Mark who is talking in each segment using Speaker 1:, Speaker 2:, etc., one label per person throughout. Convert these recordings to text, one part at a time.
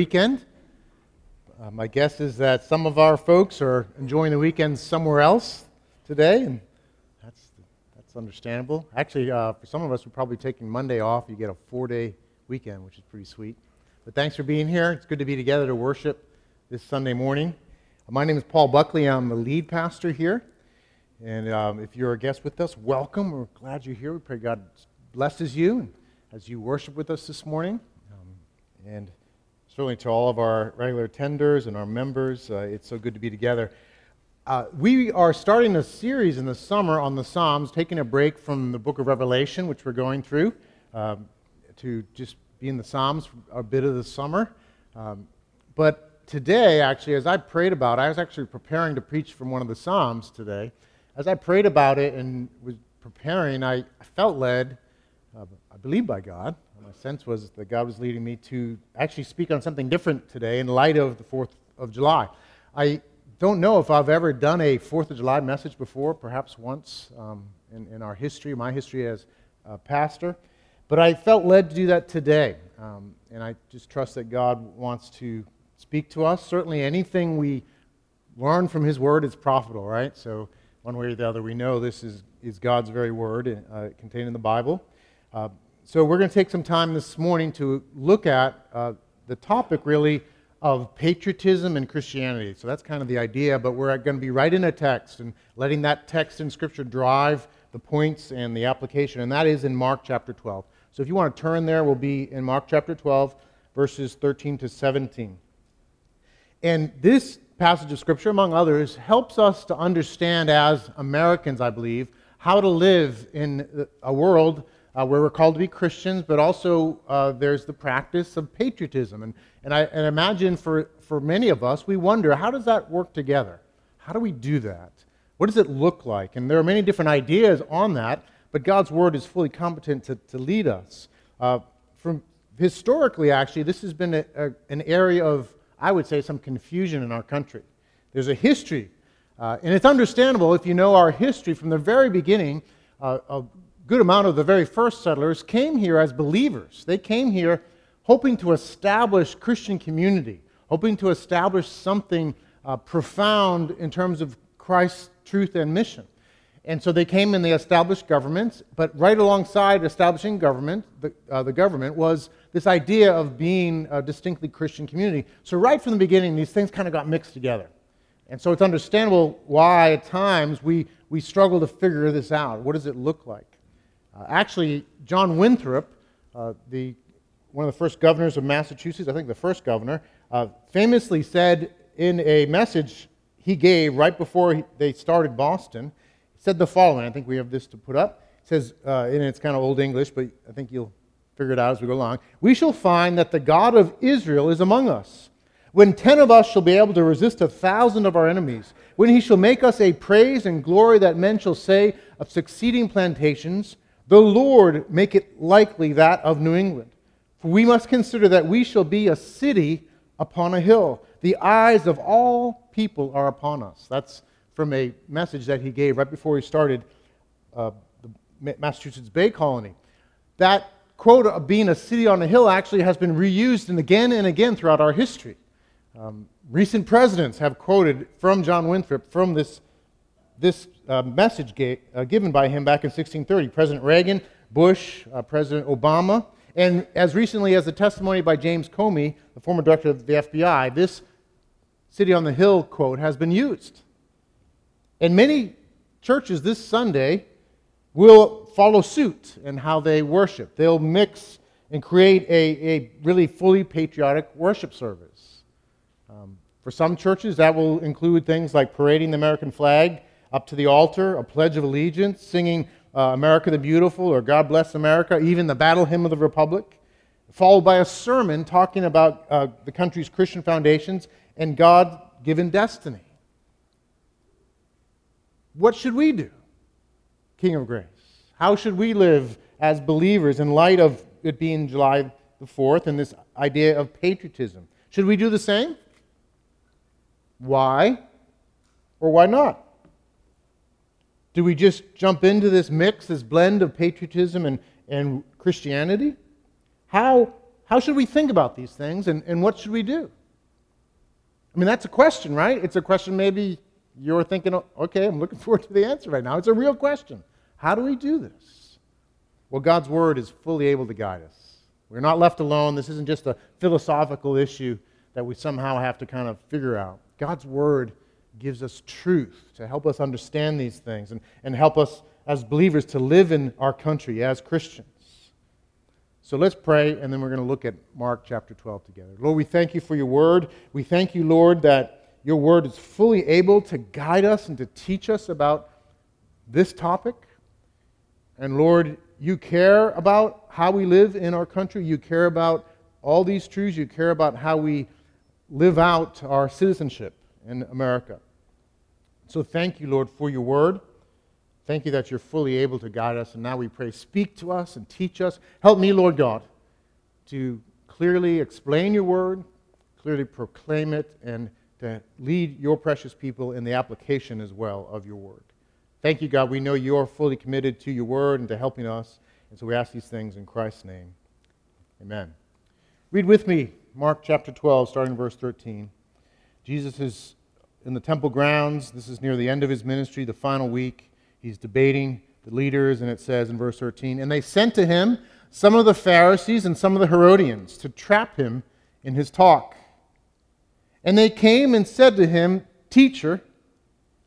Speaker 1: weekend. Uh, my guess is that some of our folks are enjoying the weekend somewhere else today, and that's, that's understandable. Actually, uh, for some of us, we're probably taking Monday off. You get a four day weekend, which is pretty sweet. But thanks for being here. It's good to be together to worship this Sunday morning. My name is Paul Buckley. I'm the lead pastor here. And um, if you're a guest with us, welcome. We're glad you're here. We pray God blesses you as you worship with us this morning. Um, and certainly to all of our regular attenders and our members. Uh, it's so good to be together. Uh, we are starting a series in the summer on the Psalms, taking a break from the book of Revelation, which we're going through, um, to just be in the Psalms a bit of the summer. Um, but today, actually, as I prayed about it, I was actually preparing to preach from one of the Psalms today. As I prayed about it and was preparing, I, I felt led, uh, I believe by God, my sense was that God was leading me to actually speak on something different today in light of the 4th of July. I don't know if I've ever done a 4th of July message before, perhaps once um, in, in, our history, my history as a pastor, but I felt led to do that today. Um, and I just trust that God wants to speak to us. Certainly, anything we learn from His Word is profitable, right? So, one way or the other, we know this is, is God's very Word uh, contained in the Bible. Uh, so, we're going to take some time this morning to look at uh, the topic, really, of patriotism and Christianity. So, that's kind of the idea, but we're going to be right in a text and letting that text in Scripture drive the points and the application, and that is in Mark chapter 12. So, if you want to turn there, we'll be in Mark chapter 12, verses 13 to 17. And this passage of Scripture, among others, helps us to understand as Americans, I believe, how to live in a world uh, where we're called to be Christians, but also uh, there's the practice of patriotism. And, and I and imagine for, for many of us, we wonder how does that work together? How do we do that? What does it look like? And there are many different ideas on that, but God's Word is fully competent to, to lead us. Uh, from historically, actually, this has been a, a, an area of, I would say, some confusion in our country. There's a history, uh, and it's understandable if you know our history from the very beginning. Uh, good amount of the very first settlers came here as believers. They came here hoping to establish Christian community, hoping to establish something uh, profound in terms of Christ's truth and mission. And so they came and they established governments, but right alongside establishing government, the, uh, the government was this idea of being a distinctly Christian community. So right from the beginning, these things kind of got mixed together. And so it's understandable why at times we, we struggle to figure this out. What does it look like? Uh, actually, John Winthrop, uh, the, one of the first governors of Massachusetts, I think the first governor, uh, famously said in a message he gave right before he, they started Boston, said the following. I think we have this to put up. It says, uh, and it's kind of old English, but I think you'll figure it out as we go along. We shall find that the God of Israel is among us. When ten of us shall be able to resist a thousand of our enemies, when he shall make us a praise and glory that men shall say of succeeding plantations, the Lord make it likely that of New England. For we must consider that we shall be a city upon a hill. The eyes of all people are upon us. That's from a message that he gave right before he started uh, the Massachusetts Bay Colony. That quote of being a city on a hill actually has been reused and again and again throughout our history. Um, recent presidents have quoted from John Winthrop from this this uh, message uh, given by him back in 1630. President Reagan, Bush, uh, President Obama, and as recently as the testimony by James Comey, the former director of the FBI, this City on the Hill quote has been used. And many churches this Sunday will follow suit in how they worship. They'll mix and create a, a really fully patriotic worship service. Um, for some churches, that will include things like parading the American flag up to the altar, a pledge of allegiance, singing uh, America the Beautiful or God Bless America, even the Battle Hymn of the Republic, followed by a sermon talking about uh, the country's Christian foundations and God given destiny. What should we do, King of Grace? How should we live as believers in light of it being July the 4th and this idea of patriotism? Should we do the same? Why or why not? Do we just jump into this mix, this blend of patriotism and, and Christianity? How, how should we think about these things and, and what should we do? I mean, that's a question, right? It's a question maybe you're thinking, okay, I'm looking forward to the answer right now. It's a real question. How do we do this? Well, God's Word is fully able to guide us. We're not left alone. This isn't just a philosophical issue that we somehow have to kind of figure out. God's Word gives us truth to help us understand these things and, and help us as believers to live in our country as Christians. So let's pray, and then we're going to look at Mark chapter 12 together. Lord, we thank you for your word. We thank you, Lord, that your word is fully able to guide us and to teach us about this topic. And Lord, you care about how we live in our country. You care about all these truths. You care about how we live out our citizenship in America. So thank you, Lord, for your word. Thank you that you're fully able to guide us. And now we pray, speak to us and teach us. Help me, Lord God, to clearly explain your word, clearly proclaim it, and to lead your precious people in the application as well of your word. Thank you, God. We know you are fully committed to your word and to helping us. And so we ask these things in Christ's name. Amen. Read with me Mark chapter 12, starting verse 13. Jesus is in the temple grounds. This is near the end of his ministry, the final week. He's debating the leaders, and it says in verse 13, And they sent to him some of the Pharisees and some of the Herodians to trap him in his talk. And they came and said to him, Teacher,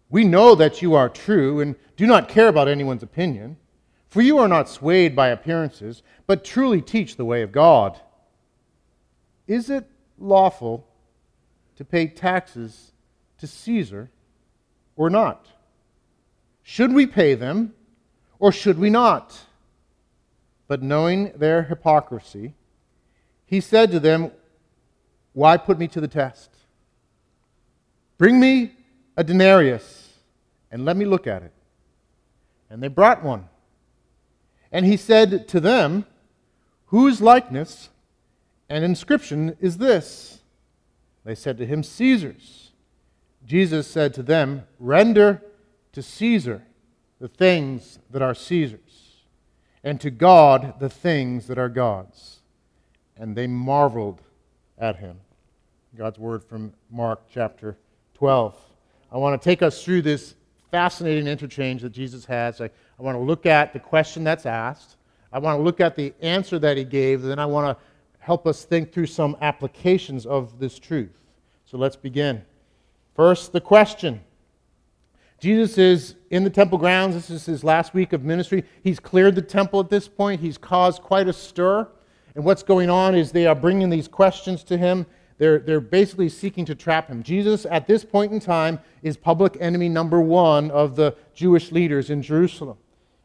Speaker 1: we know that you are true and do not care about anyone's opinion, for you are not swayed by appearances, but truly teach the way of God. Is it lawful to pay taxes to Caesar or not? Should we pay them or should we not? But knowing their hypocrisy, he said to them, Why put me to the test? Bring me a denarius and let me look at it. And they brought one. And he said to them, Whose likeness and inscription is this? They said to him, Caesar's. Jesus said to them, Render to Caesar the things that are Caesar's, and to God the things that are God's. And they marveled at him. God's word from Mark chapter 12. I want to take us through this fascinating interchange that Jesus has. I, I want to look at the question that's asked. I want to look at the answer that he gave. Then I want to help us think through some applications of this truth. So let's begin. First, the question. Jesus is in the temple grounds. This is his last week of ministry. He's cleared the temple at this point. He's caused quite a stir. And what's going on is they are bringing these questions to him. They're, they're basically seeking to trap him. Jesus, at this point in time, is public enemy number one of the Jewish leaders in Jerusalem.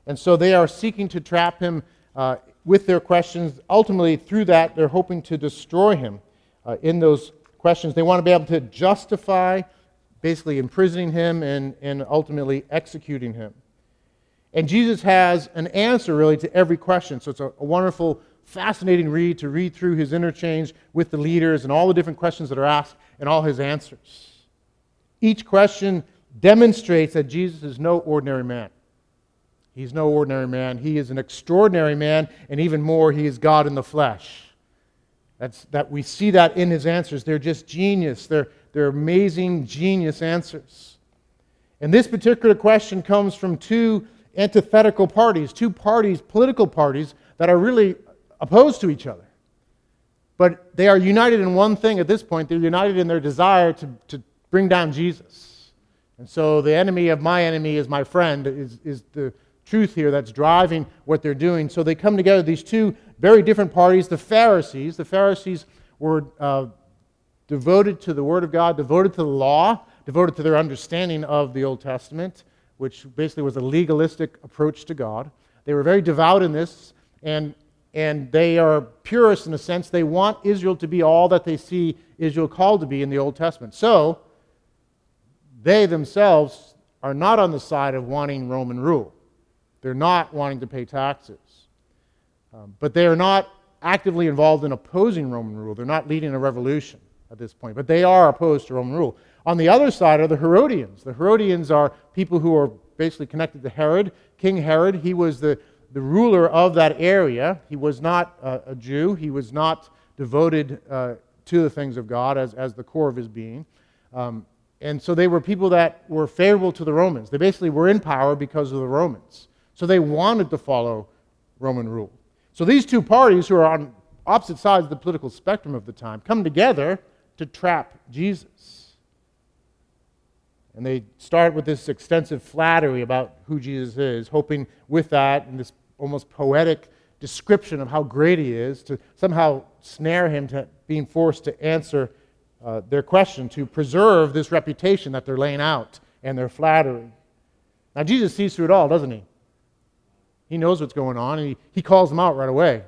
Speaker 1: And so they are seeking to trap him uh, with their questions. Ultimately, through that, they're hoping to destroy him uh, in those questions. They want to be able to justify basically imprisoning him and, and ultimately executing him. And Jesus has an answer really to every question. So it's a, a wonderful fascinating read to read through his interchange with the leaders and all the different questions that are asked and all his answers. Each question demonstrates that Jesus is no ordinary man. He's no ordinary man. He is an extraordinary man, and even more, he is God in the flesh. That's, that we see that in his answers. They're just genius. They're, they're amazing, genius answers. And this particular question comes from two antithetical parties, two parties, political parties, that are really opposed to each other. But they are united in one thing at this point. They're united in their desire to, to bring down Jesus. And so the enemy of my enemy is my friend, is, is the truth here that's driving what they're doing. So they come together, these two very different parties. The Pharisees, the Pharisees were uh, devoted to the Word of God, devoted to the law, devoted to their understanding of the Old Testament, which basically was a legalistic approach to God. They were very devout in this, and and they are purists in a sense. They want Israel to be all that they see Israel called to be in the Old Testament. So, they themselves are not on the side of wanting Roman rule. They're not wanting to pay taxes. Um, but they are not actively involved in opposing Roman rule. They're not leading a revolution at this point, but they are opposed to Roman rule. On the other side are the Herodians. The Herodians are people who are basically connected to Herod. King Herod, he was the the ruler of that area. He was not a, a Jew, he was not devoted uh, to the things of God as, as the core of his being. Um, and so they were people that were favorable to the Romans. They basically were in power because of the Romans. So they wanted to follow Roman rule. So these two parties, who are on opposite sides of the political spectrum of the time, come together to trap Jesus. And they start with this extensive flattery about who Jesus is, hoping with that and this almost poetic description of how great he is to somehow snare him to being forced to answer uh, their question, to preserve this reputation that they're laying out and their flattery. Now, Jesus sees through it all, doesn't he? He knows what's going on, and he, he calls them out right away.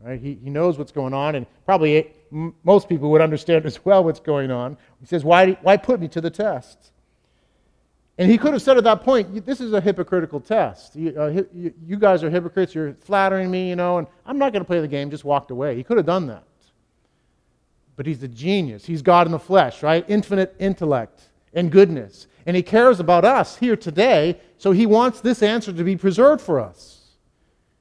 Speaker 1: Right? He, he knows what's going on, and probably most people would understand as well what's going on. He says, Why, why put me to the test? And he could have said at that point, This is a hypocritical test. You, uh, you guys are hypocrites. You're flattering me, you know, and I'm not going to play the game. Just walked away. He could have done that. But he's a genius. He's God in the flesh, right? Infinite intellect and goodness. And he cares about us here today, so he wants this answer to be preserved for us.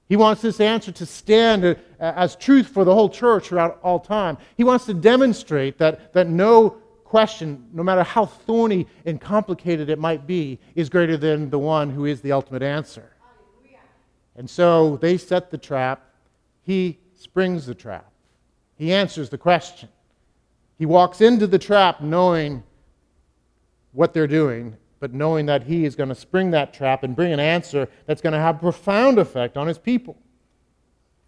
Speaker 1: He wants this answer to stand as truth for the whole church throughout all time. He wants to demonstrate that, that no question, no matter how thorny and complicated it might be, is greater than the one who is the ultimate answer. And so they set the trap. He springs the trap. He answers the question. He walks into the trap knowing what they're doing but knowing that he is going to spring that trap and bring an answer that's going to have profound effect on his people.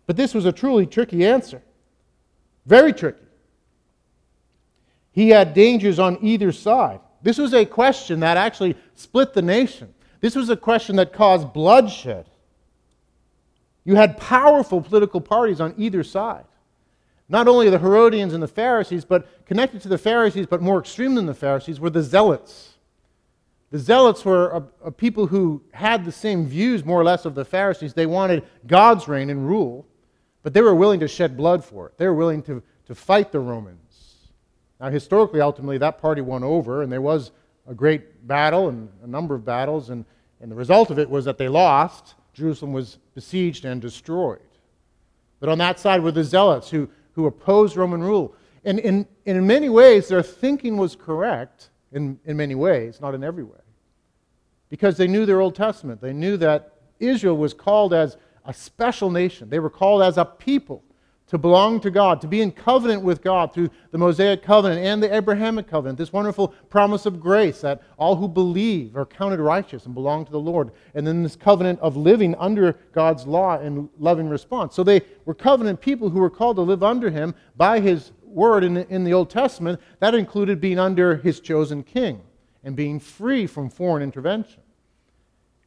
Speaker 1: But this was a truly tricky answer. Very tricky. He had dangers on either side. This was a question that actually split the nation. This was a question that caused bloodshed. You had powerful political parties on either side. Not only the Herodians and the Pharisees, but connected to the Pharisees, but more extreme than the Pharisees, were the Zealots. The Zealots were a, a, people who had the same views, more or less, of the Pharisees. They wanted God's reign and rule, but they were willing to shed blood for it. They were willing to, to fight the Romans. Now, historically, ultimately, that party won over, and there was a great battle and a number of battles, and, and the result of it was that they lost. Jerusalem was besieged and destroyed. But on that side were the Zealots who, who opposed Roman rule. And in, in many ways, their thinking was correct in, in many ways, not in every way. Because they knew their Old Testament. They knew that Israel was called as a special nation. They were called as a people to belong to God, to be in covenant with God through the Mosaic covenant and the Abrahamic covenant, this wonderful promise of grace that all who believe are counted righteous and belong to the Lord. And then this covenant of living under God's law in loving response. So they were covenant people who were called to live under Him by His word in the, in the Old Testament, that included being under his chosen king and being free from foreign intervention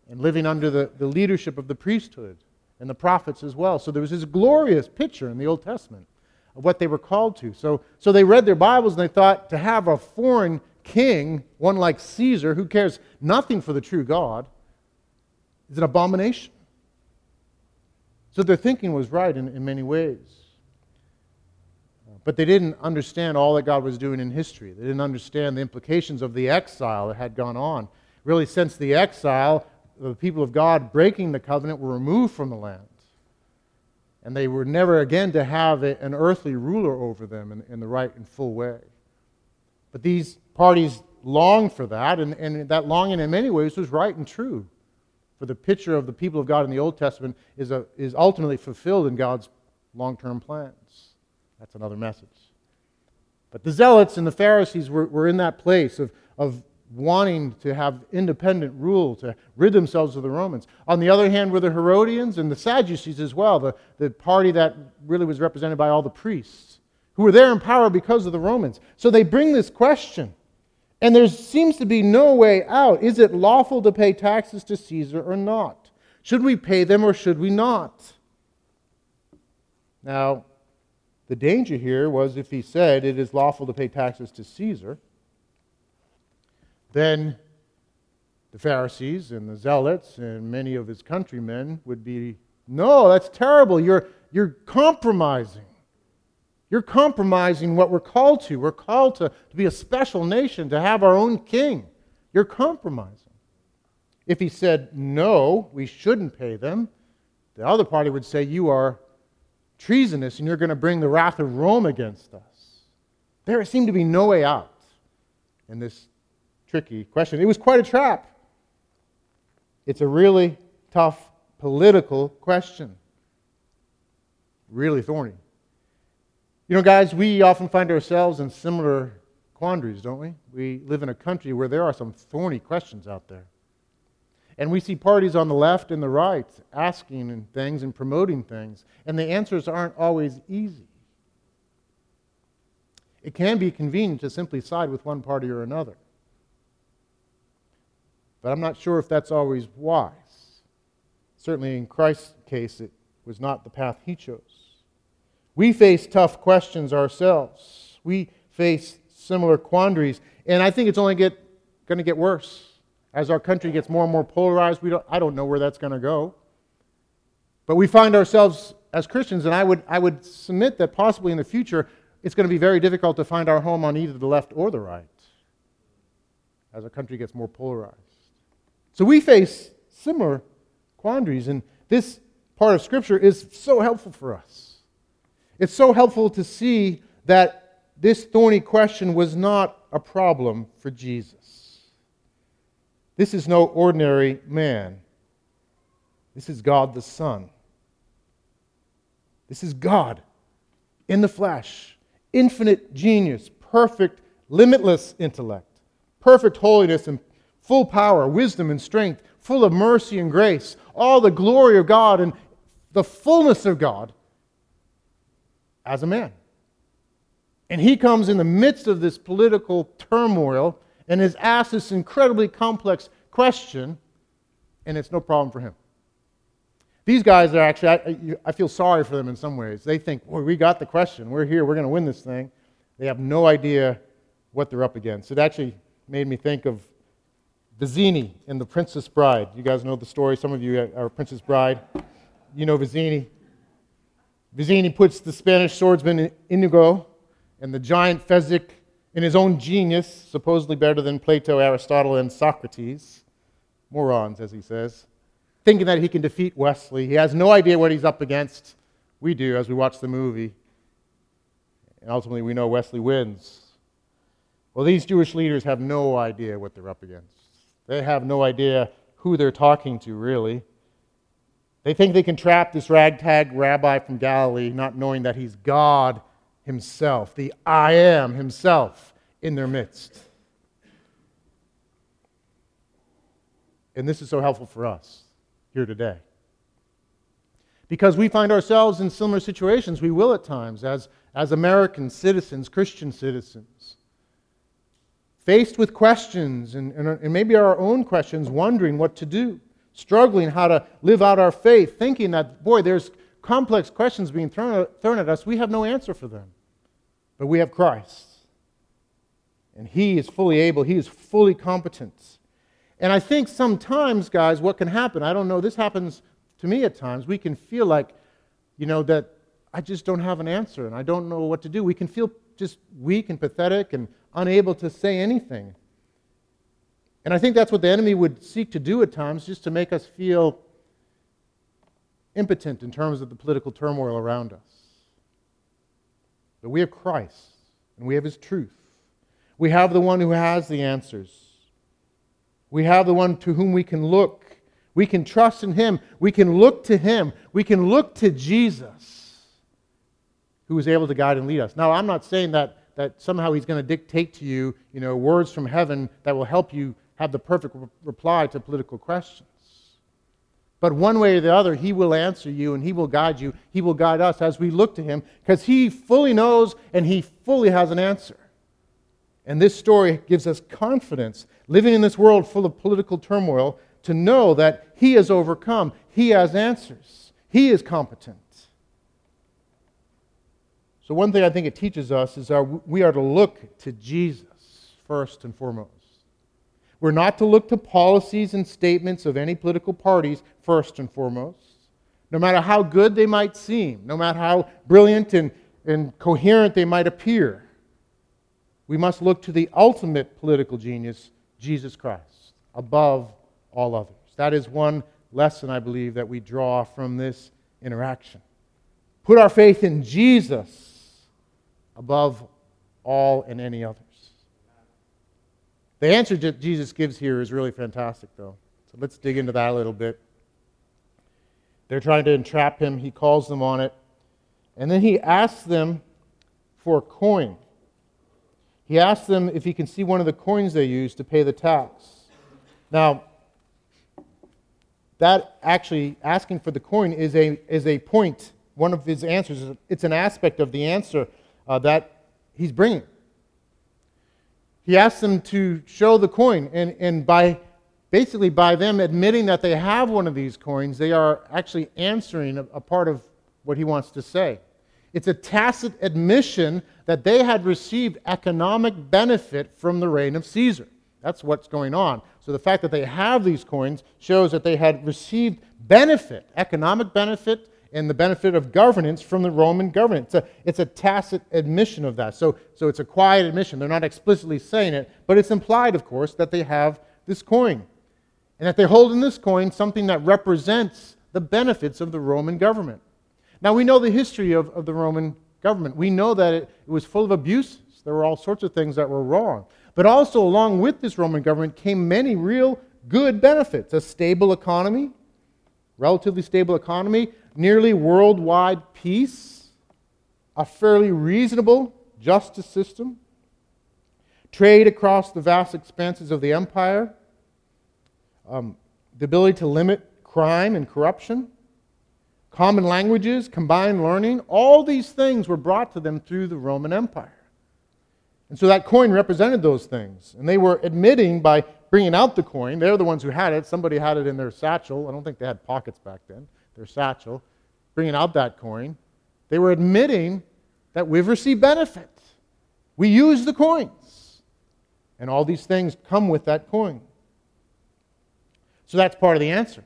Speaker 1: and living under the, the leadership of the priesthood and the prophets as well. So there was this glorious picture in the Old Testament of what they were called to. So, so they read their Bibles and they thought to have a foreign king, one like Caesar, who cares nothing for the true God, is an abomination. So their thinking was right in, in many ways. But they didn't understand all that God was doing in history. They didn't understand the implications of the exile that had gone on. Really, since the exile, the people of God breaking the covenant were removed from the land. And they were never again to have an earthly ruler over them in, in, the right and full way. But these parties longed for that, and, and that longing in many ways was right and true. For the picture of the people of God in the Old Testament is, a, is ultimately fulfilled in God's long term plans. That's another message. But the Zealots and the Pharisees were, were in that place of, of wanting to have independent rule, to rid themselves of the Romans. On the other hand, were the Herodians and the Sadducees as well, the, the party that really was represented by all the priests, who were there in power because of the Romans. So they bring this question, and there seems to be no way out. Is it lawful to pay taxes to Caesar or not? Should we pay them or should we not? Now, the danger here was if he said it is lawful to pay taxes to Caesar, then the Pharisees and the Zealots and many of his countrymen would be, no, that's terrible. You're, you're compromising. You're compromising what we're called to. We're called to, to be a special nation, to have our own king. You're compromising. If he said, no, we shouldn't pay them, the other party would say, you are treasonous and you're going to bring the wrath of Rome against us. There seemed to be no way out in this tricky question. It was quite a trap. It's a really tough political question, really thorny. You know, guys, we often find ourselves in similar quandaries, don't we? We live in a country where there are some thorny questions out there. And we see parties on the left and the right asking things and promoting things, and the answers aren't always easy. It can be convenient to simply side with one party or another. But I'm not sure if that's always wise. Certainly in Christ's case, it was not the path he chose. We face tough questions ourselves. We face similar quandaries. And I think it's only get, going to get worse. As our country gets more and more polarized, we don't, I don't know where that's going to go. But we find ourselves as Christians, and I would, I would submit that possibly in the future, it's going to be very difficult to find our home on either the left or the right as our country gets more polarized. So we face similar quandaries, and this part of Scripture is so helpful for us. It's so helpful to see that this thorny question was not a problem for Jesus. This is no ordinary man. This is God the Son. This is God in the flesh, infinite genius, perfect, limitless intellect, perfect holiness and full power, wisdom and strength, full of mercy and grace, all the glory of God and the fullness of God as a man. And he comes in the midst of this political turmoil and is asked this incredibly complex question, and it's no problem for him. These guys are actually, I, I feel sorry for them in some ways. They think, boy, we got the question. We're here. We're going to win this thing. They have no idea what they're up against. It actually made me think of Vizzini in The Princess Bride. You guys know the story. Some of you are Princess Bride. You know Vizzini. Vizzini puts the Spanish swordsman Inigo and the giant Fezzik in his own genius, supposedly better than Plato, Aristotle, and Socrates. Morons, as he says. Thinking that he can defeat Westley. He has no idea what he's up against. We do as we watch the movie. And ultimately, we know Westley wins. Well, these Jewish leaders have no idea what they're up against. They have no idea who they're talking to, really. They think they can trap this ragtag rabbi from Galilee, not knowing that he's God himself, the I am himself in their midst. And this is so helpful for us here today. Because we find ourselves in similar situations, we will at times, as, as American citizens, Christian citizens, faced with questions and, and, and maybe our own questions, wondering what to do struggling how to live out our faith, thinking that, boy, there's complex questions being thrown, thrown at us. We have no answer for them. But we have Christ. And He is fully able, He is fully competent. And I think sometimes, guys, what can happen, I don't know, this happens to me at times, we can feel like, you know, that I just don't have an answer and I don't know what to do. We can feel just weak and pathetic and unable to say anything. And I think that's what the enemy would seek to do at times, just to make us feel impotent in terms of the political turmoil around us. But we have Christ, and we have His truth. We have the one who has the answers. We have the one to whom we can look. We can trust in Him. We can look to Him. We can look to Jesus, who is able to guide and lead us. Now, I'm not saying that, that somehow He's going to dictate to you, you know, words from heaven that will help you have the perfect re- reply to political questions. But one way or the other, He will answer you and He will guide you. He will guide us as we look to Him because He fully knows and He fully has an answer. And this story gives us confidence, living in this world full of political turmoil, to know that He has overcome. He has answers. He is competent. So, one thing I think it teaches us is our, we are to look to Jesus first and foremost. We're not to look to policies and statements of any political parties first and foremost, no matter how good they might seem, no matter how brilliant and, and coherent they might appear. We must look to the ultimate political genius, Jesus Christ, above all others. That is one lesson, I believe, that we draw from this interaction. put our faith in Jesus above all and any others. The answer that Jesus gives here is really fantastic, though. So let's dig into that a little bit. They're trying to entrap him. He calls them on it. And then he asks them for a coin. He asks them if he can see one of the coins they use to pay the tax. Now, that actually asking for the coin is a, is a point. point, one of his answers. It's an aspect of the answer uh, that he's bringing. He asks them to show the coin, and, and by basically by them admitting that they have one of these coins, they are actually answering a, a part of what he wants to say. It's a tacit admission that they had received economic benefit from the reign of Caesar. That's what's going on. So the fact that they have these coins shows that they had received benefit, economic benefit, and the benefit of governance from the Roman government. It's a, it's a tacit admission of that. So, so it's a quiet admission. They're not explicitly saying it, but it's implied, of course, that they have this coin. And that they hold in this coin something that represents the benefits of the Roman government. Now, we know the history of, of the Roman government. We know that it, it was full of abuses. There were all sorts of things that were wrong. But also, along with this Roman government came many real good benefits a stable economy, relatively stable economy, nearly worldwide peace, a fairly reasonable justice system, trade across the vast expanses of the empire, um, the ability to limit crime and corruption common languages, combined learning, all these things were brought to them through the Roman Empire. And so that coin represented those things. And they were admitting by bringing out the coin, they're the ones who had it. Somebody had it in their satchel. I don't think they had pockets back then, their satchel, bringing out that coin. They were admitting that we've received benefit. We use the coins. And all these things come with that coin. So that's part of the answer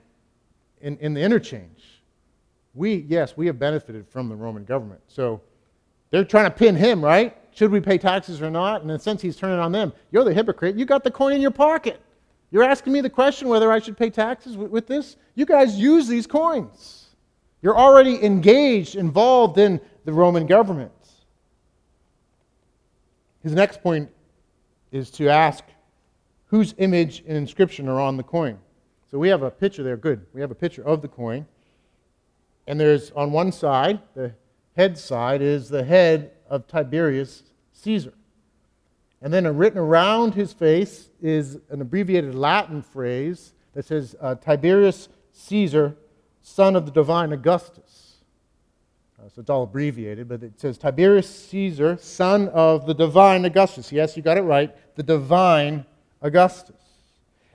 Speaker 1: in, in the interchange we, yes, we have benefited from the Roman government. So they're trying to pin him, right? Should we pay taxes or not? And in a sense, he's turning on them. You're the hypocrite. You got the coin in your pocket. You're asking me the question whether I should pay taxes with, this? You guys use these coins. You're already engaged, involved in the Roman government. His next point is to ask whose image and inscription are on the coin. So we have a picture there. Good. We have a picture of the coin. And there's on one side, the head side, is the head of Tiberius Caesar. And then written around his face is an abbreviated Latin phrase that says uh, Tiberius Caesar, son of the divine Augustus. Uh, so it's all abbreviated, but it says Tiberius Caesar, son of the divine Augustus. Yes, you got it right, the divine Augustus.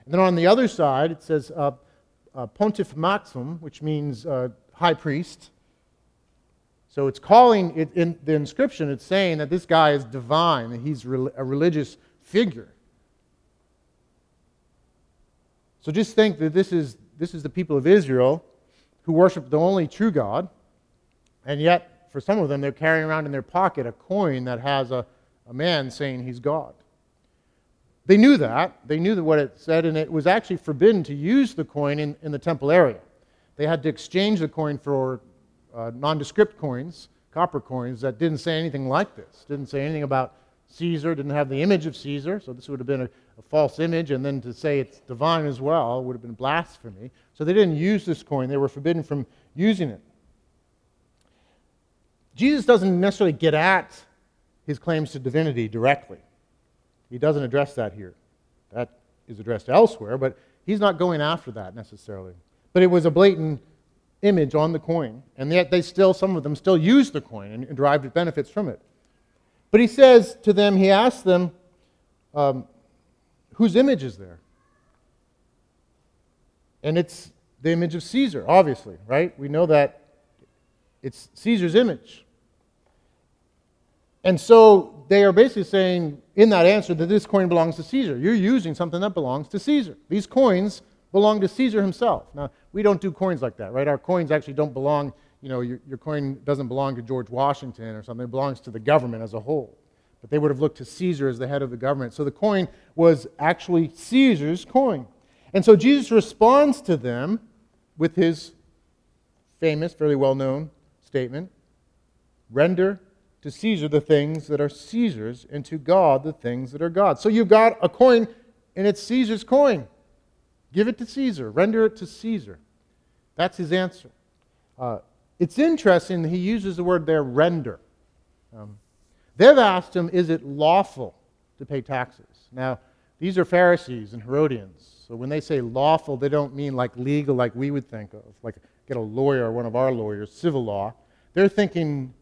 Speaker 1: And then on the other side, it says uh, uh Pontiff Maxim, which means uh, high priest. So it's calling it in the inscription, it's saying that this guy is divine, that he's a religious figure. So just think that this is, this is the people of Israel who worship the only true God, and yet for some of them they're carrying around in their pocket a coin that has a, a man saying he's God. They knew that. They knew that what it said, and it was actually forbidden to use the coin in, in the temple area. They had to exchange the coin for uh, nondescript coins, copper coins, that didn't say anything like this. Didn't say anything about Caesar, didn't have the image of Caesar, so this would have been a, a false image, and then to say it's divine as well would have been blasphemy. So they didn't use this coin, they were forbidden from using it. Jesus doesn't necessarily get at his claims to divinity directly. He doesn't address that here. That is addressed elsewhere, but he's not going after that necessarily. But it was a blatant image on the coin, and yet they still, some of them still use the coin and, derived benefits from it. But he says to them, he asks them, um, whose image is there? And it's the image of Caesar, obviously, right? We know that it's Caesar's image. And so they are basically saying in that answer that this coin belongs to Caesar. You're using something that belongs to Caesar. These coins belong to Caesar himself. Now, we don't do coins like that, right? Our coins actually don't belong, you know, your, your coin doesn't belong to George Washington or something. It belongs to the government as a whole. But they would have looked to Caesar as the head of the government. So the coin was actually Caesar's coin. And so Jesus responds to them with his famous, fairly well known statement Render to Caesar the things that are Caesar's, and to God the things that are God's. So you've got a coin, and it's Caesar's coin. Give it to Caesar. Render it to Caesar. That's his answer. Uh, it's interesting that he uses the word there, render. Um, they've asked him, is it lawful to pay taxes? Now, these are Pharisees and Herodians. So when they say lawful, they don't mean like legal, like we would think of, like get a lawyer, or one of our lawyers, civil law. They're thinking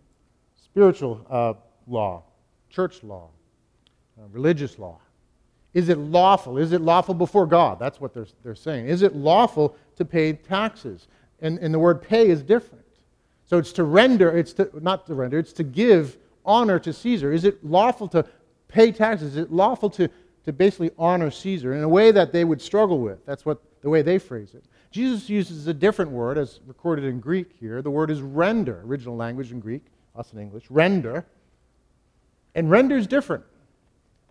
Speaker 1: spiritual uh, law, church law, uh, religious law. Is it lawful? Is it lawful before God? That's what they're, they're saying. Is it lawful to pay taxes? And, and the word pay is different. So it's to render, it's to, not to render, it's to give honor to Caesar. Is it lawful to pay taxes? Is it lawful to, to basically honor Caesar in a way that they would struggle with? That's what the way they phrase it. Jesus uses a different word, as recorded in Greek here. The word is render, original language in Greek, us in English, render. And render is different.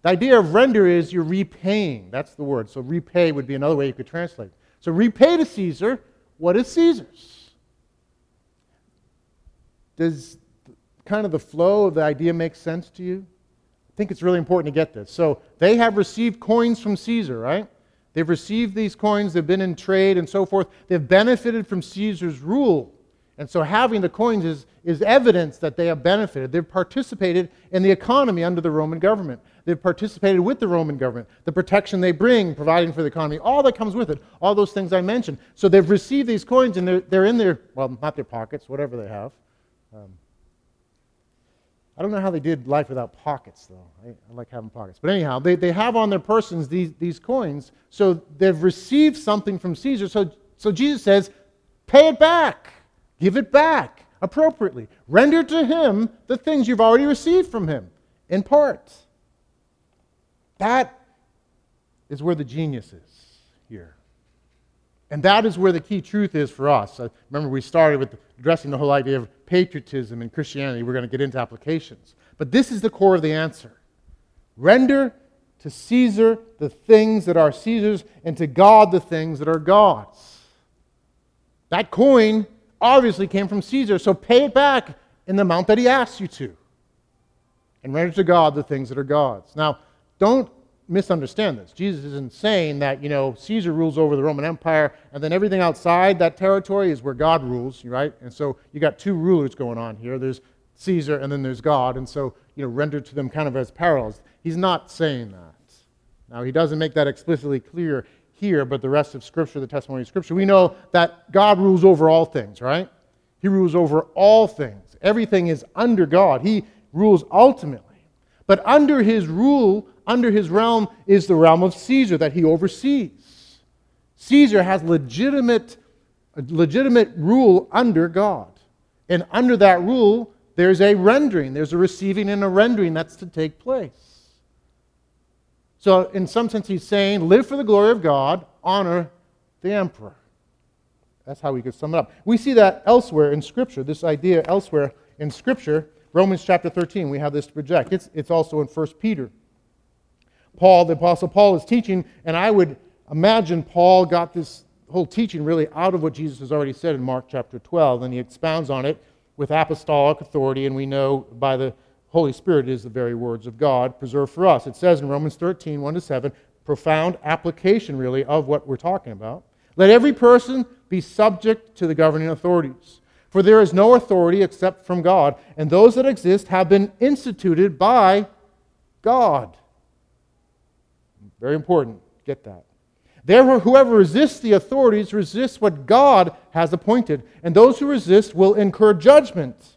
Speaker 1: The idea of render is you're repaying. That's the word. So repay would be another way you could translate. So repay to Caesar what is Caesar's. Does kind of the flow of the idea make sense to you? I think it's really important to get this. So they have received coins from Caesar, right? They've received these coins, they've been in trade and so forth. They've benefited from Caesar's rule. And so having the coins is, is evidence that they have benefited. They've participated in the economy under the Roman government. They've participated with the Roman government, the protection they bring, providing for the economy, all that comes with it, all those things I mentioned. So they've received these coins and they're, they're in their, well, not their pockets, whatever they have. Um, I don't know how they did life without pockets, though. I, I, like having pockets. But anyhow, they, they have on their persons these, these coins. So they've received something from Caesar. So, so Jesus says, pay it back. Give it back appropriately. Render to him the things you've already received from him in part. That is where the genius is here. And that is where the key truth is for us. Uh, remember, we started with addressing the whole idea of patriotism in Christianity. We're going to get into applications. But this is the core of the answer render to Caesar the things that are Caesar's, and to God the things that are God's. That coin obviously came from Caesar, so pay it back in the amount that he asks you to. And render to God the things that are God's. Now, don't misunderstand this. Jesus isn't saying that, you know, Caesar rules over the Roman Empire and then everything outside that territory is where God rules, right? And so you got two rulers going on here. There's Caesar and then there's God. And so, you know, render to them kind of as parallels. He's not saying that. Now, he doesn't make that explicitly clear here, but the rest of Scripture, the testimony of Scripture, we know that God rules over all things, right? He rules over all things. Everything is under God. He rules ultimately. But under his rule, under his realm, is the realm of Caesar that he oversees. Caesar has legitimate, legitimate rule under God. And under that rule, there's a rendering, there's a receiving and a rendering that's to take place. So, in some sense, he's saying, live for the glory of God, honor the emperor. That's how we could sum it up. We see that elsewhere in Scripture, this idea elsewhere in Scripture. Romans chapter 13, we have this to project. It's, it's also in 1 Peter. Paul, the Apostle Paul, is teaching, and I would imagine Paul got this whole teaching really out of what Jesus has already said in Mark chapter 12, and he expounds on it with apostolic authority, and we know by the Holy Spirit is the very words of God preserved for us. It says in Romans 13, 1 to 7, profound application, really, of what we're talking about. Let every person be subject to the governing authorities. For there is no authority except from God, and those that exist have been instituted by God. Very important. Get that. Therefore, whoever resists the authorities resists what God has appointed, and those who resist will incur judgment.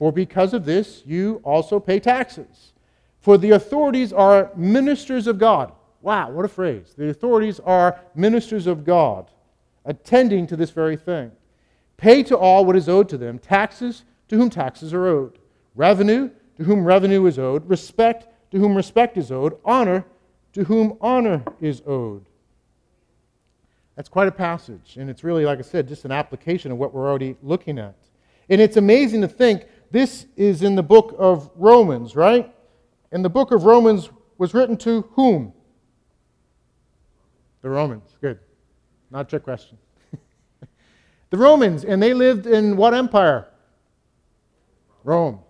Speaker 1: For because of this, you also pay taxes. For the authorities are ministers of God. Wow, what a phrase. The authorities are ministers of God, attending to this very thing. Pay to all what is owed to them, taxes to whom taxes are owed revenue, to whom revenue is owed, respect, to whom respect is owed, honor, to whom honor is owed. That's quite a passage, and it's really, like I said, just an application of what we're already looking at. And it's amazing to think this is in the book of Romans, right? And the book of Romans was written to whom? The Romans. Good. Not a trick question. the Romans, and they lived in what empire? Rome.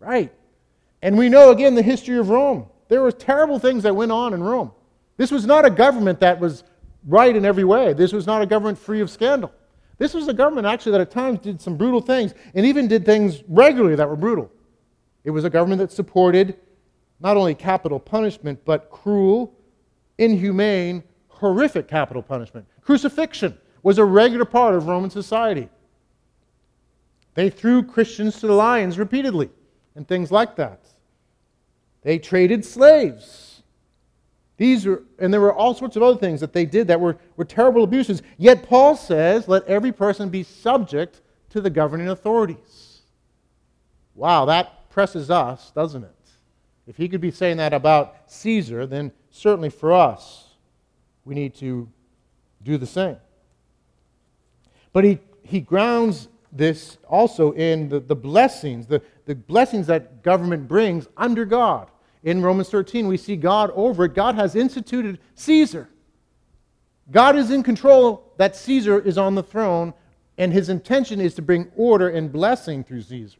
Speaker 1: Right. And we know again the history of Rome. There were terrible things that went on in Rome. This was not a government that was right in every way. This was not a government free of scandal. This was a government actually that at times did some brutal things and even did things regularly that were brutal. It was a government that supported not only capital punishment, but cruel, inhumane, horrific capital punishment. Crucifixion was a regular part of Roman society. They threw Christians to the lions repeatedly and things like that. They traded slaves. These were, and there were all sorts of other things that they did that were, were terrible abuses. Yet Paul says, let every person be subject to the governing authorities. Wow, that presses us, doesn't it? If he could be saying that about Caesar, then certainly for us, we need to do the same. But he, he grounds this also in the, the blessings, the, the blessings that government brings under God. In Romans 13, we see God over it. God has instituted Caesar. God is in control, that Caesar is on the throne, and his intention is to bring order and blessing through Caesar.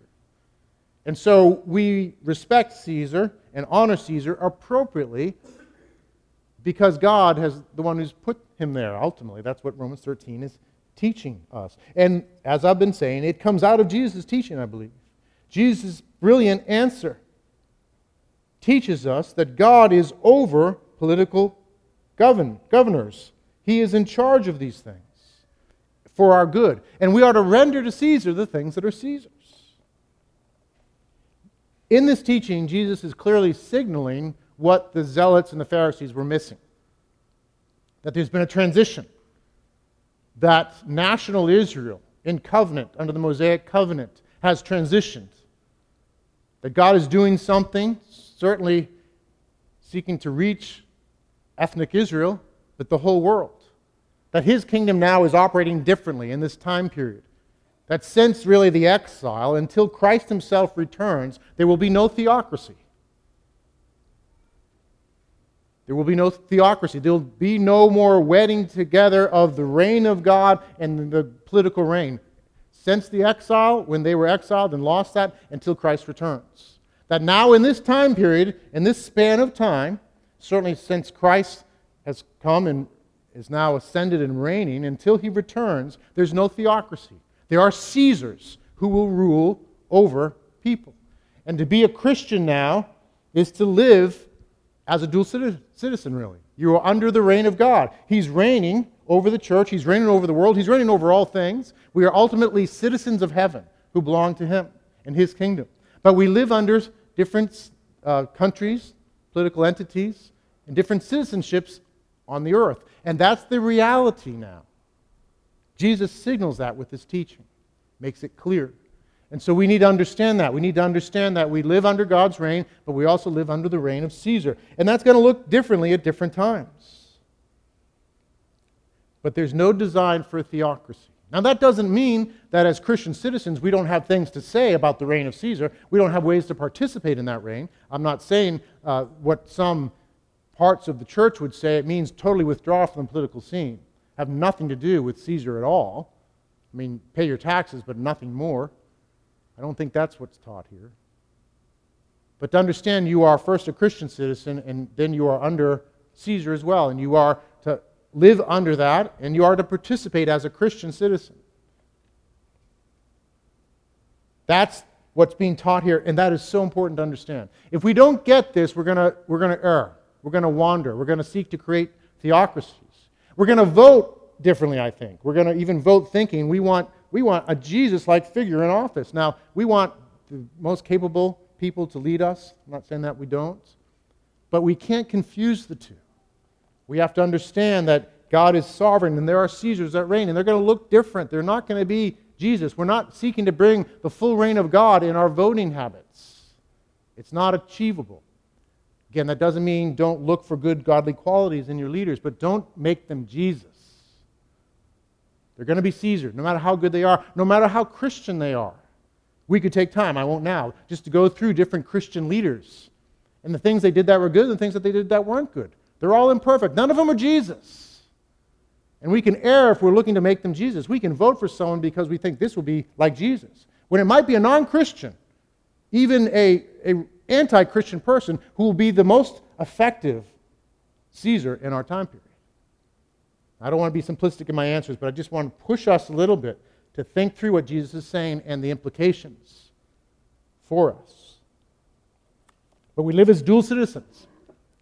Speaker 1: And so we respect Caesar and honor Caesar appropriately because God has the one who's put him there ultimately. That's what Romans 13 is teaching us. And as I've been saying, it comes out of Jesus' teaching, I believe. Jesus' brilliant answer teaches us that God is over political govern, governors. He is in charge of these things for our good. And we are to render to Caesar the things that are Caesar's. In this teaching, Jesus is clearly signaling what the Zealots and the Pharisees were missing that there's been a transition, that national Israel in covenant, under the Mosaic covenant, has transitioned, that God is doing something, certainly seeking to reach ethnic Israel, but the whole world. That his kingdom now is operating differently in this time period that since really the exile, until Christ himself returns, there will be no theocracy. There will be no theocracy. There will be no more wedding together of the reign of God and the political reign. Since the exile, when they were exiled and lost that, until Christ returns. That now, in this time period, in this span of time, certainly since Christ has come and is now ascended and reigning, until he returns, there's no theocracy. There are Caesars who will rule over people. And to be a Christian now is to live as a dual citizen, really. You are under the reign of God. He's reigning over the church, He's reigning over the world, He's reigning over all things. We are ultimately citizens of heaven who belong to Him and His kingdom. But we live under different uh, countries, political entities, and different citizenships on the earth. And that's the reality now. Jesus signals that with his teaching, makes it clear. And so we need to understand that. We need to understand that we live under God's reign, but we also live under the reign of Caesar. And that's going to look differently at different times. But there's no design for a theocracy. Now, that doesn't mean that as Christian citizens we don't have things to say about the reign of Caesar. We don't have ways to participate in that reign. I'm not saying uh, what some parts of the church would say it means totally withdraw from the political scene have nothing to do with Caesar at all. I mean, pay your taxes, but nothing more. I don't think that's what's taught here. But to understand you are first a Christian citizen, and then you are under Caesar as well, and you are live under that, and you are to participate as a Christian citizen. That's what's being taught here, and that is so important to understand. If we don't get this, we're going we're to err. We're going to wander. We're going to seek to create theocracies. We're going to vote differently, I think. We're going to even vote thinking we want, we want a Jesus like figure in office. Now, we want the most capable people to lead us. I'm not saying that we don't. But we can't confuse the two. We have to understand that God is sovereign and there are Caesars that reign, and they're going to look different. They're not going to be Jesus. We're not seeking to bring the full reign of God in our voting habits. It's not achievable. Again, that doesn't mean don't look for good godly qualities in your leaders, but don't make them Jesus. They're going to be Caesar, no matter how good they are, no matter how Christian they are. We could take time, I won't now, just to go through different Christian leaders and the things they did that were good and the things that they did that weren't good. They're all imperfect. None of them are Jesus. And we can err if we're looking to make them Jesus. We can vote for someone because we think this will be like Jesus, when it might be a non Christian, even a, a anti Christian person who will be the most effective Caesar in our time period. I don't want to be simplistic in my answers, but I just want to push us a little bit to think through what Jesus is saying and the implications for us. But we live as dual citizens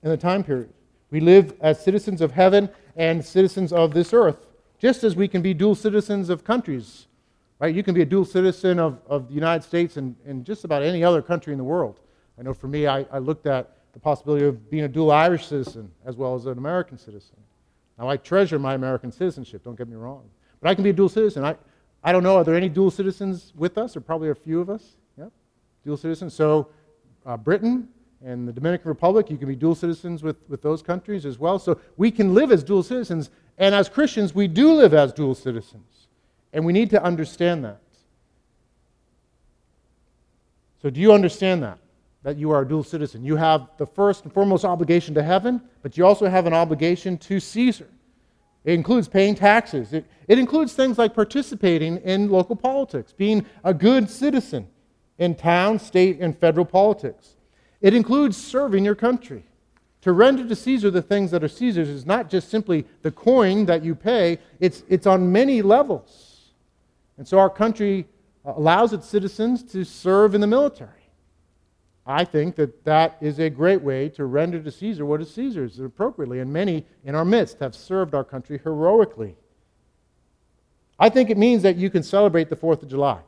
Speaker 1: in the time period. We live as citizens of heaven and citizens of this earth, just as we can be dual citizens of countries. Right? You can be a dual citizen of, of the United States and, and just about any other country in the world. I know for me, I, I looked at the possibility of being a dual Irish citizen as well as an American citizen. Now, I treasure my American citizenship, don't get me wrong. But I can be a dual citizen. I, I don't know, are there any dual citizens with us? Or probably a few of us? Yeah, dual citizens. So, uh, Britain and the Dominican Republic, you can be dual citizens with, with those countries as well. So, we can live as dual citizens. And as Christians, we do live as dual citizens. And we need to understand that. So, do you understand that? that you are a dual citizen. You have the first and foremost obligation to heaven, but you also have an obligation to Caesar. It includes paying taxes. It, it includes things like participating in local politics, being a good citizen in town, state, and federal politics. It includes serving your country. To render to Caesar the things that are Caesar's is not just simply the coin that you pay, it's, it's on many levels. And so our country uh, allows its citizens to serve in the military. I think that that is a great way to render to Caesar what is Caesar's appropriately, and many in our midst have served our country heroically. I think it means that you can celebrate the 4th of July.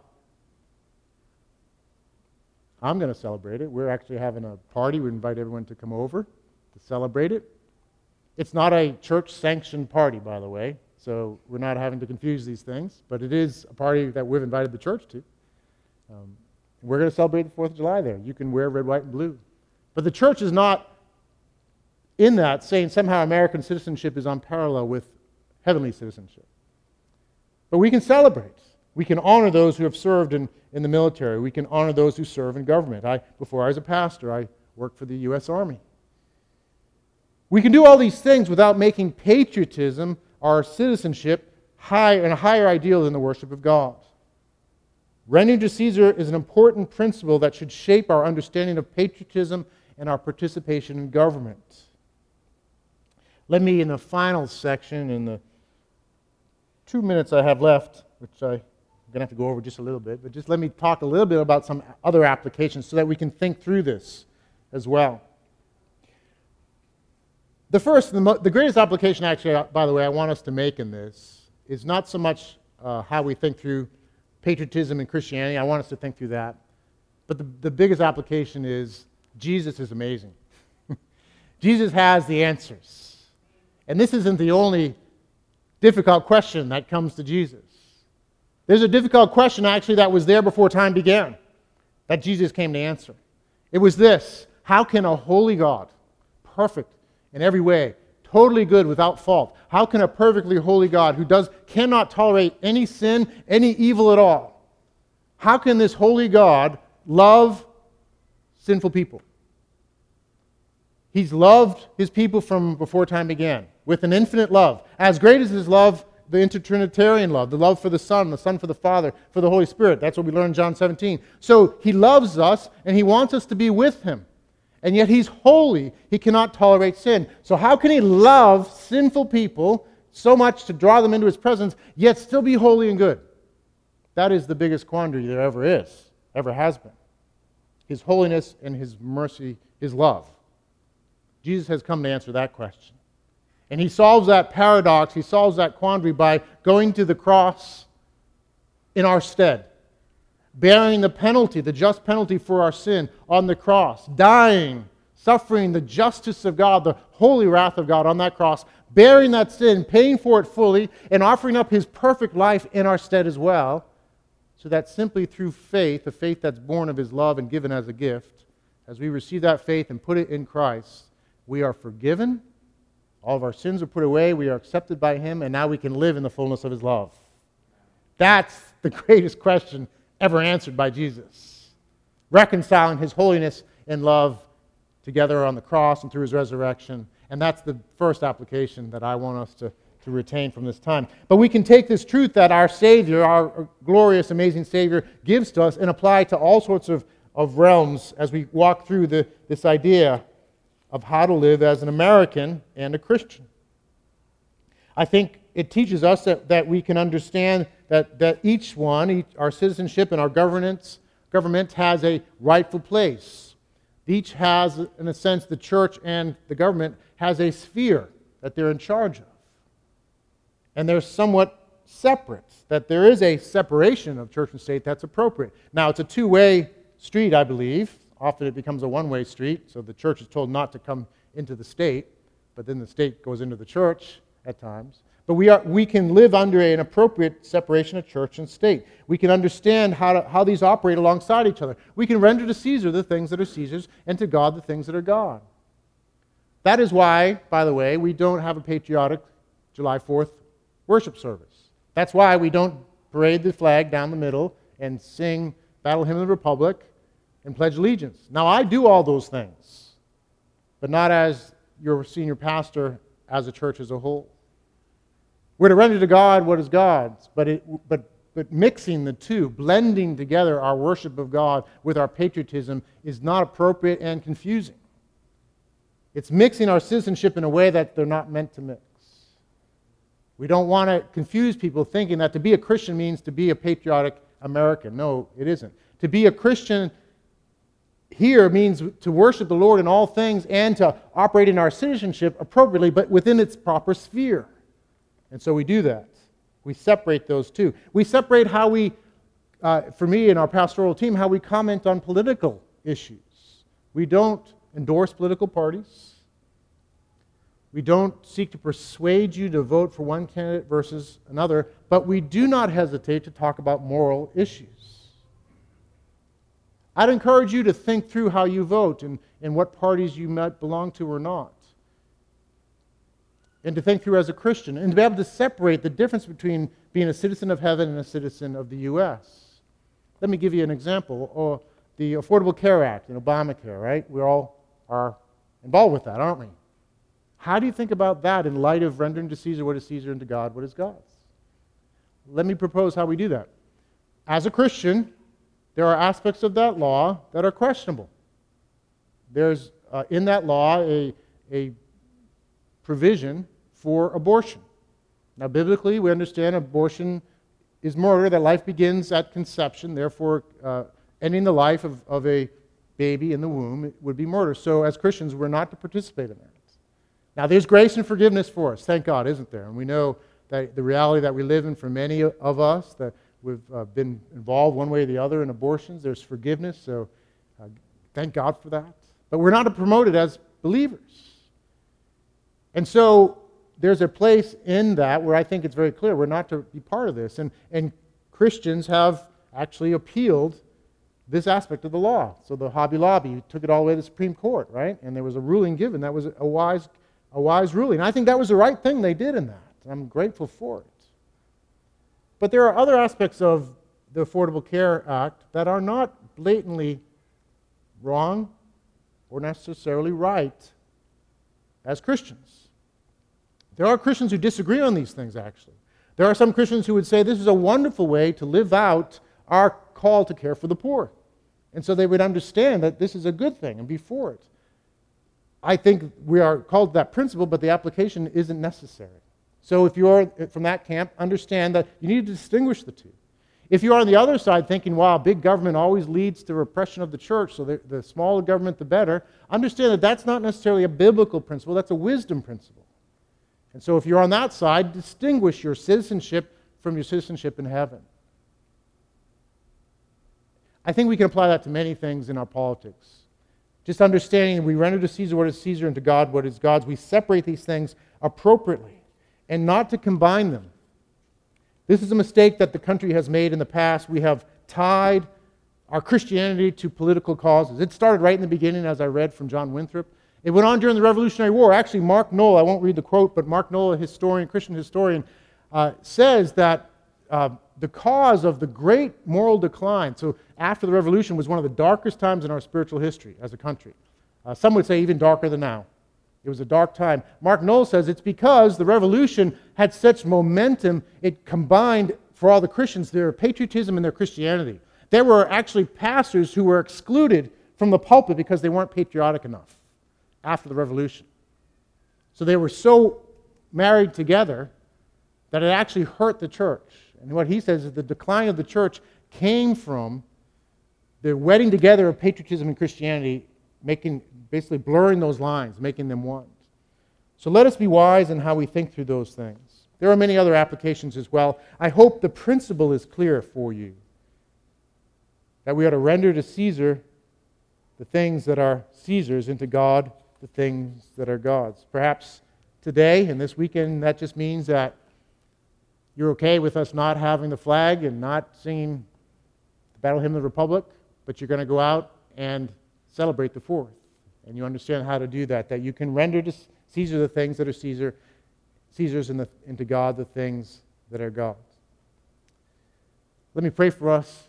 Speaker 1: I'm going to celebrate it. We're actually having a party. We invite everyone to come over to celebrate it. It's not a church sanctioned party, by the way, so we're not having to confuse these things, but it is a party that we've invited the church to. Um, we're going to celebrate the 4th of July there. You can wear red, white, and blue. But the church is not in that saying somehow American citizenship is on parallel with heavenly citizenship. But we can celebrate. We can honor those who have served in, in the military. We can honor those who serve in government. I, before I was a pastor, I worked for the U.S. Army. We can do all these things without making patriotism, our citizenship, high and a higher ideal than the worship of God. Rendering to Caesar is an important principle that should shape our understanding of patriotism and our participation in government. Let me, in the final section, in the two minutes I have left, which I'm going to have to go over just a little bit, but just let me talk a little bit about some other applications so that we can think through this as well. The first, the, mo- the greatest application, actually, by the way, I want us to make in this is not so much uh, how we think through patriotism and Christianity. I want us to think through that. But the, the biggest application is Jesus is amazing. Jesus has the answers. And this isn't the only difficult question that comes to Jesus. There's a difficult question actually that was there before time began that Jesus came to answer. It was this How can a holy God, perfect in every way, totally good without fault. How can a perfectly holy God who does cannot tolerate any sin, any evil at all? How can this holy God love sinful people? He's loved his people from before time began with an infinite love. As great as his love, the intertrinitarian love, the love for the Son, the Son for the Father, for the Holy Spirit. That's what we learn in John 17. So he loves us and he wants us to be with him and yet he's holy. He cannot tolerate sin. So, how can he love sinful people so much to draw them into his presence, yet still be holy and good? That is the biggest quandary there ever is, ever has been. His holiness and his mercy, his love. Jesus has come to answer that question. And he solves that paradox, he solves that quandary by going to the cross in our stead bearing the penalty, the just penalty for our sin on the cross, dying, suffering the justice of God, the holy wrath of God on that cross, bearing that sin, paying for it fully, and offering up his perfect life in our stead as well, so that simply through faith, a faith that's born of his love and given as a gift, as we receive that faith and put it in Christ, we are forgiven. All of our sins are put away. We are accepted by Him, and now we can live in the fullness of His love. That's the greatest question ever answered by Jesus. Reconciling His holiness and love together on the cross and through His resurrection. And that's the first application that I want us to, to retain from this time. But we can take this truth that our Savior, our glorious, amazing Savior, gives to us and apply to all sorts of, of realms as we walk through the, this idea of how to live as an American and a Christian. I think it teaches us that, that we can understand that, that each one, each, our citizenship and our governance, government has a rightful place. Each has, in a sense, the church and the government has a sphere that they're in charge of. And they're somewhat separate, that there is a separation of church and state that's appropriate. Now, it's a two way street, I believe. Often it becomes a one way street, so the church is told not to come into the state, but then the state goes into the church at times. But we, are, we can live under an appropriate separation of church and state. We can understand how, to, how these operate alongside each other. We can render to Caesar the things that are Caesar's and to God the things that are God. That is why, by the way, we don't have a patriotic July 4th worship service. That's why we don't parade the flag down the middle and sing Battle Hymn of the Republic and pledge allegiance. Now, I do all those things, but not as your senior pastor, as a church as a whole. We're to render to God what is God's, but, it, but, but mixing the two, blending together our worship of God with our patriotism is not appropriate and confusing. It's mixing our citizenship in a way that they're not meant to mix. We don't want to confuse people thinking that to be a Christian means to be a patriotic American. No, it isn't. To be a Christian here means to worship the Lord in all things and to operate in our citizenship appropriately, but within its proper sphere. And so we do that. We separate those two. We separate how we, uh, for me and our pastoral team, how we comment on political issues. We don't endorse political parties. We don't seek to persuade you to vote for one candidate versus another, but we do not hesitate to talk about moral issues. I'd encourage you to think through how you vote and, and what parties you might belong to or not and to think through as a Christian, and to be able to separate the difference between being a citizen of heaven and a citizen of the U.S. Let me give you an example. Oh, the Affordable Care Act and Obamacare, right? We all are involved with that, aren't we? How do you think about that in light of rendering to Caesar what is Caesar and to God what is God's? Let me propose how we do that. As a Christian, there are aspects of that law that are questionable. There's uh, in that law a, a provision for abortion. Now, biblically, we understand abortion is murder, that life begins at conception, therefore, uh, ending the life of, of a baby in the womb would be murder. So, as Christians, we're not to participate in that. Now, there's grace and forgiveness for us, thank God, isn't there? And we know that the reality that we live in for many of us, that we've uh, been involved one way or the other in abortions, there's forgiveness, so uh, thank God for that. But we're not to promote it as believers. And so there's a place in that where I think it's very clear we're not to be part of this. And, and Christians have actually appealed this aspect of the law. So the Hobby Lobby took it all the way to the Supreme Court, right? And there was a ruling given. That was a wise, a wise ruling. I think that was the right thing they did in that. I'm grateful for it. But there are other aspects of the Affordable Care Act that are not blatantly wrong or necessarily right as Christians. There are Christians who disagree on these things, actually. There are some Christians who would say this is a wonderful way to live out our call to care for the poor. And so they would understand that this is a good thing and be for it. I think we are called to that principle, but the application isn't necessary. So if you're uh, from that camp, understand that you need to distinguish the two. If you are on the other side thinking, wow, big government always leads to repression of the church, so the, the smaller government, the better, understand that that's not necessarily a biblical principle, that's a wisdom principle. And so if you're on that side, distinguish your citizenship from your citizenship in heaven. I think we can apply that to many things in our politics. Just understanding we render to Caesar what is Caesar and to God what is God's. We separate these things appropriately and not to combine them. This is a mistake that the country has made in the past. We have tied our Christianity to political causes. It started right in the beginning, as I read from John Winthrop. It went on during the Revolutionary War. Actually, Mark Noll, I won't read the quote, but Mark Noll, a historian, Christian historian, uh, says that uh, the cause of the great moral decline, so after the Revolution, was one of the darkest times in our spiritual history as a country. Uh, some would say even darker than now. It was a dark time. Mark Noll says it's because the revolution had such momentum, it combined for all the Christians their patriotism and their Christianity. There were actually pastors who were excluded from the pulpit because they weren't patriotic enough after the revolution. So they were so married together that it actually hurt the church. And what he says is the decline of the church came from the wedding together of patriotism and Christianity, making basically blurring those lines, making them one. So let us be wise in how we think through those things. There are many other applications as well. I hope the principle is clear for you that we are to render to Caesar the things that are Caesar's, and to God the things that are God's. Perhaps today and this weekend, that just means that you're okay with us not having the flag and not singing the Battle Hymn of the Republic, but you're going to go out and celebrate the 4th. And you understand how to do that, that you can render to Caesar the things that are Caesar, Caesar's and, the, to God the things that are God's. Let me pray for us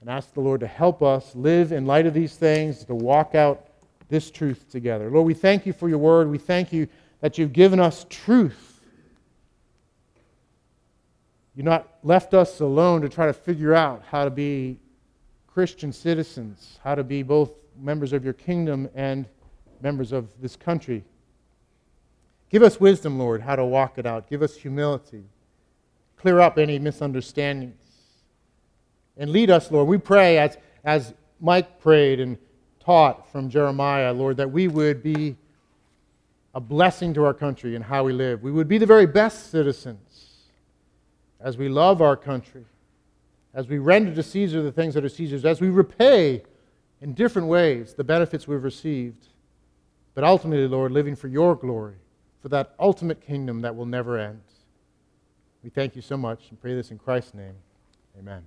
Speaker 1: and ask the Lord to help us live in light of these things, to walk out this truth together. Lord, we thank you for your word. We thank you that you've given us truth. You've not left us alone to try to figure out how to be Christian citizens, how to be both members of your kingdom and members of this country. Give us wisdom, Lord, how to walk it out. Give us humility. Clear up any misunderstandings. And lead us, Lord. We pray as, as Mike prayed and taught from Jeremiah, Lord, that we would be a blessing to our country and how we live. We would be the very best citizens as we love our country, as we render to Caesar the things that are Caesar's, as we repay in different ways the benefits we've received, but ultimately, Lord, living for your glory, for that ultimate kingdom that will never end. We thank you so much and pray this in Christ's name. Amen.